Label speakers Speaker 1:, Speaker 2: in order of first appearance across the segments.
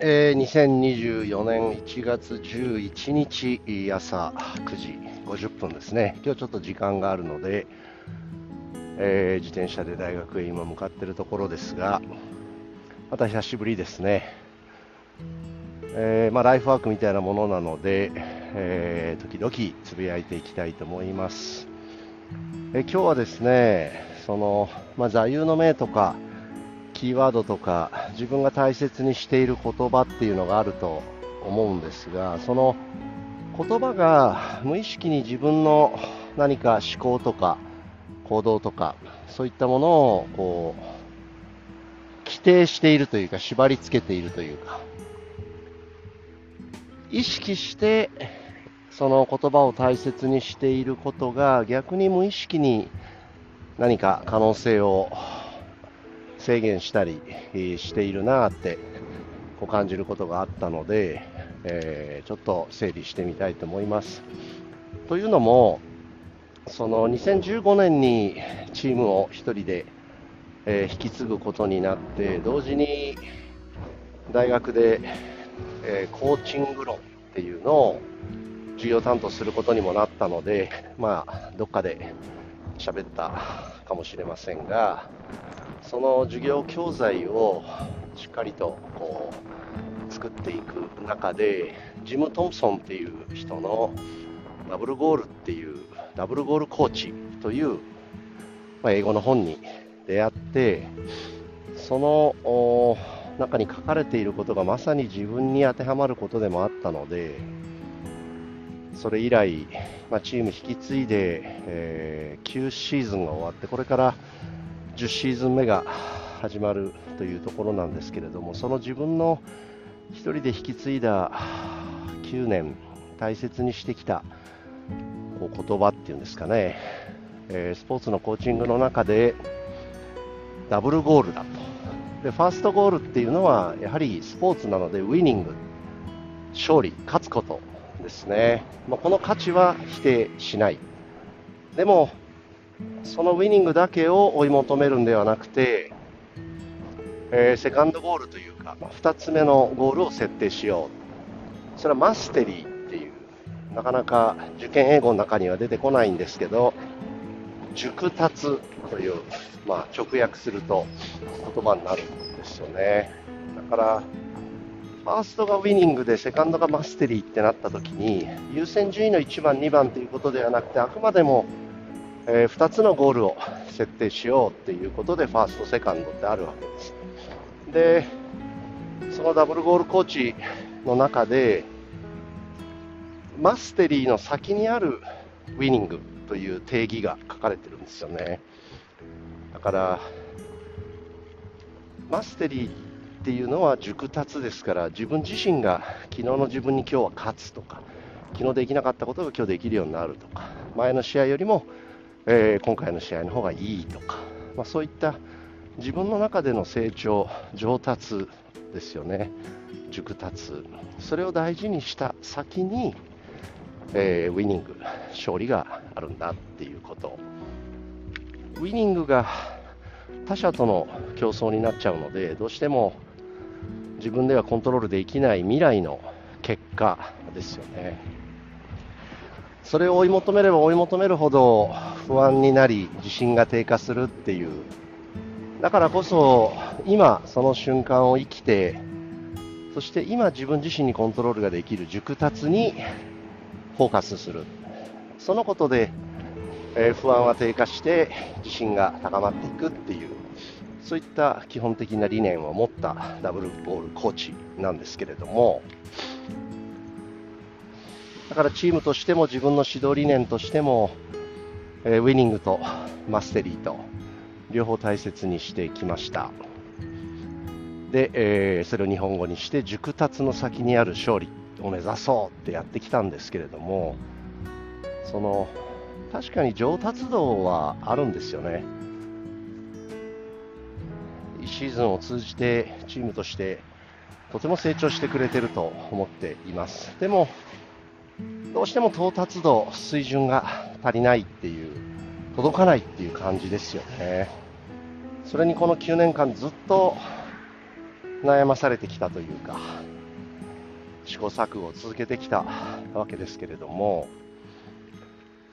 Speaker 1: えー、2024年1月11日朝9時50分ですね、今日ちょっと時間があるので、えー、自転車で大学へ今向かっているところですが、また久しぶりですね、えー、まあ、ライフワークみたいなものなので、え時々つぶやいていきたいと思います。え今日はですね、そのまあ、座右の銘とか、キーワードとか自分が大切にしている言葉っていうのがあると思うんですがその言葉が無意識に自分の何か思考とか行動とかそういったものをこう規定しているというか縛り付けているというか意識してその言葉を大切にしていることが逆に無意識に何か可能性を制限したりしているなってこう感じることがあったので、えー、ちょっと整理してみたいと思います。というのも、その2015年にチームを1人で、えー、引き継ぐことになって、同時に大学で、えー、コーチング論っていうのを授業担当することにもなったので、まあ、どっかで喋ったかもしれませんが、その授業教材をしっかりとこう作っていく中でジム・トンプソンっていう人のダブルゴールっていうダブルゴールコーチという、まあ、英語の本に出会ってその中に書かれていることがまさに自分に当てはまることでもあったのでそれ以来、まあ、チーム引き継いで、え、9シーズンが終わってこれから10シーズン目が始まるというところなんですけれどもその自分の1人で引き継いだ9年大切にしてきたこう言葉っていうんですかね、えー、スポーツのコーチングの中でダブルゴールだと。でファーストゴールっていうのはやはりスポーツなのでウィニング勝利勝つことですね、まあ、この価値は否定しない。でもそのウィニングだけを追い求めるんではなくて、えー、セカンドゴールというか、2つ目のゴールを設定しよう。それはマステリーっていう、なかなか受験英語の中には出てこないんですけど、熟達という、まあ、直訳すると言葉になるんですよね。だから、ファーストがウィニングでセカンドがマステリーってなった時に優先順位の1番、2番ということではなくてあくまでもえー、2つのゴールを設定しようっていうことでファースト、セカンドってあるわけです。で、そのダブルゴールコーチの中で、マステリーの先にあるウィニングという定義が書かれてるんですよね。だから、マステリーっていうのは熟達ですから、自分自身が昨日の自分に今日は勝つとか、昨日できなかったことが今日できるようになるとか、前の試合よりもえー、今回の試合の方がいいとか、まあ、そういった自分の中での成長、上達ですよね、熟達、それを大事にした先に、えー、ウィニング、勝利があるんだっていうこと。ウィニングが他者との競争になっちゃうので、どうしても自分ではコントロールできない未来の結果ですよね。それを追い求めれば追い求めるほど不安になり自信が低下するっていう。だからこそ今その瞬間を生きてそして今自分自身にコントロールができる熟達にフォーカスする。そのことで、えー、不安は低下して自信が高まっていくっていうそういった基本的な理念を持ったダブルボールコーチなんですけれどもだからチームとしても自分の指導理念としても、えー、ウィニングとマステリーと両方大切にしてきました。で、えー、それを日本語にして熟達の先にある勝利を目指そうってやってきたんですけれどもその確かに上達度はあるんですよね1シーズンを通じてチームとしてとても成長してくれてると思っていますでもどうしても到達度、水準が足りないっていう、届かないっていう感じですよね。それにこの9年間ずっと、悩まされてきたというか試行錯誤を続けてきたわけですけれども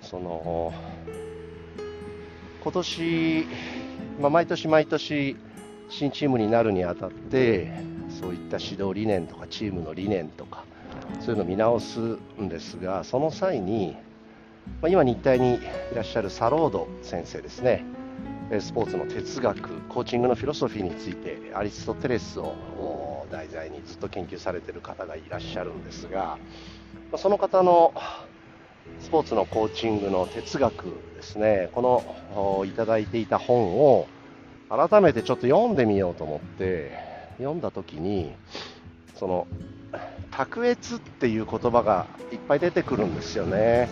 Speaker 1: その今年、まあ、毎年毎年新チームになるにあたってそういった指導理念とかチームの理念とかそういうのを見直すんですがその際に、まあ、今日体にいらっしゃるサロード先生ですね。スポーツの哲学コーチングのフィロソフィーについてアリストテレスを題材にずっと研究されている方がいらっしゃるんですがその方のスポーツのコーチングの哲学ですね。このいただいていた本を改めてちょっと読んでみようと思って読んだ時にその卓越っていう言葉がいっぱい出てくるんですよね。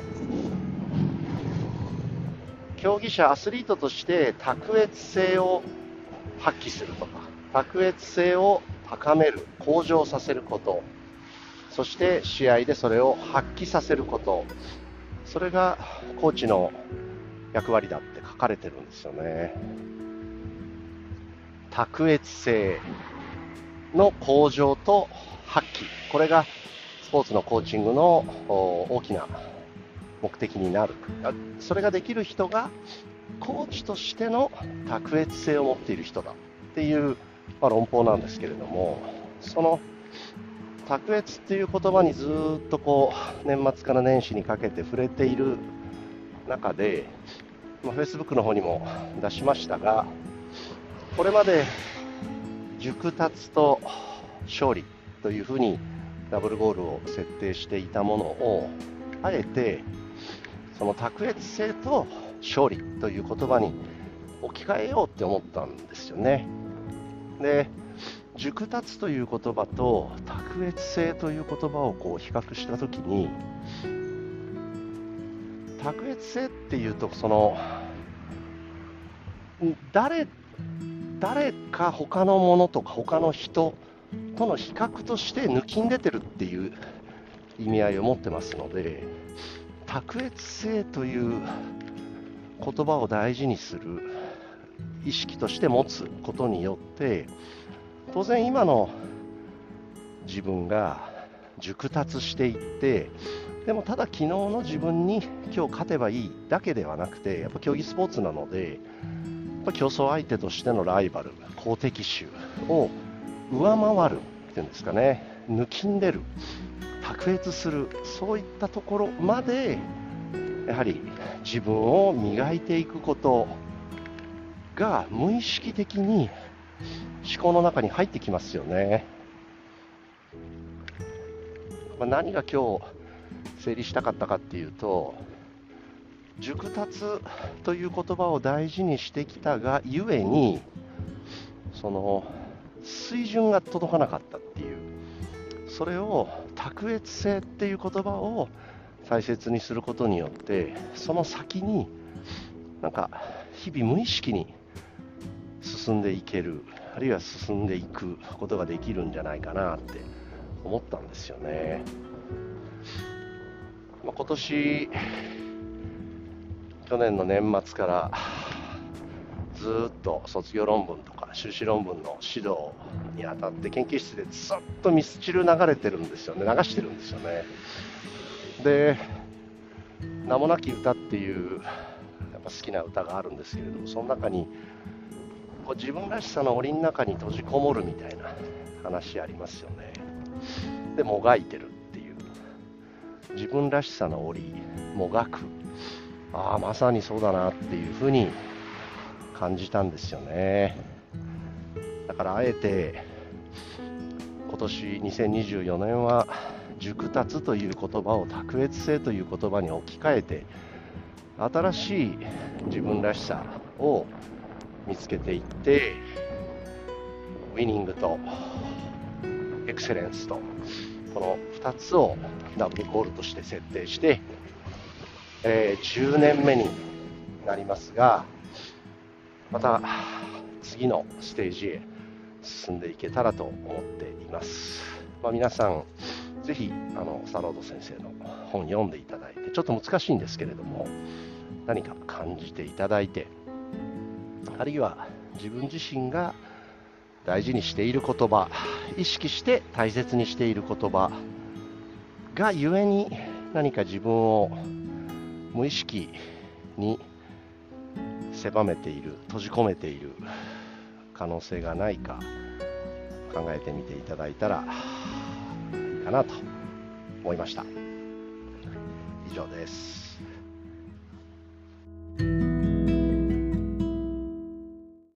Speaker 1: 競技者アスリートとして卓越性を発揮するとか卓越性を高める向上させることそして試合でそれを発揮させることそれがコーチの役割だって書かれてるんですよね。卓越性の向上と発揮。これがスポーツのコーチングの大きな目的になる。それができる人がコーチとしての卓越性を持っている人だ。っていう、まあ、論法なんですけれどもその卓越っていう言葉にずっとこう年末から年始にかけて触れている中で、まあ、Facebook の方にも出しましたがこれまで熟達と勝利というふうにダブルゴールを設定していたものをあえてその卓越性と勝利という言葉に置き換えようって思ったんですよね。で熟達という言葉と卓越性という言葉をこう比較した時に卓越性っていうとその誰誰か他のものとか他の人との比較として抜きん出てるっていう意味合いを持ってますので卓越性という言葉を大事にする意識として持つことによって当然今の自分が熟達していってでもただ昨日の自分に今日勝てばいいだけではなくてやっぱ競技スポーツなのでやっぱ競争相手としてのライバル好敵手を上回るっていうんですかね。抜きんでる。卓越する。そういったところまでやはり自分を磨いていくことが無意識的に思考の中に入ってきますよね。まあ、何が今日整理したかったかっていうと熟達という言葉を大事にしてきたがゆえにその水準が届かなかったっていう。それを卓越性っていう言葉を大切にすることによってその先になんか日々無意識に進んでいけるあるいは進んでいくことができるんじゃないかなって思ったんですよね、まあ、今年去年の年末からずっと卒業論文とか修士論文の指導にあたって研究室でずっとミスチル流れてるんですよね。流してるんですよね。で「名もなき歌」っていうやっぱ好きな歌があるんですけれどもその中にこう自分らしさの檻の中に閉じこもるみたいな話ありますよね。でもがいてるっていう。自分らしさの檻もがく。ああまさにそうだなっていうふうに感じたんですよね。からあえて今年2024年は熟達という言葉を卓越性という言葉に置き換えて新しい自分らしさを見つけていってウィニングとエクセレンスとこの2つをダブルゴールとして設定して、えー、10年目になりますがまた次のステージへ進んでいけたらと思っています、まあ、皆さんぜひあのサロード先生の本読んでいただいてちょっと難しいんですけれども何か感じていただいてあるいは自分自身が大事にしている言葉意識して大切にしている言葉がゆえに何か自分を無意識に狭めている閉じ込めている可能性がないか考えてみていただいたらいいかなと思いました。以上です。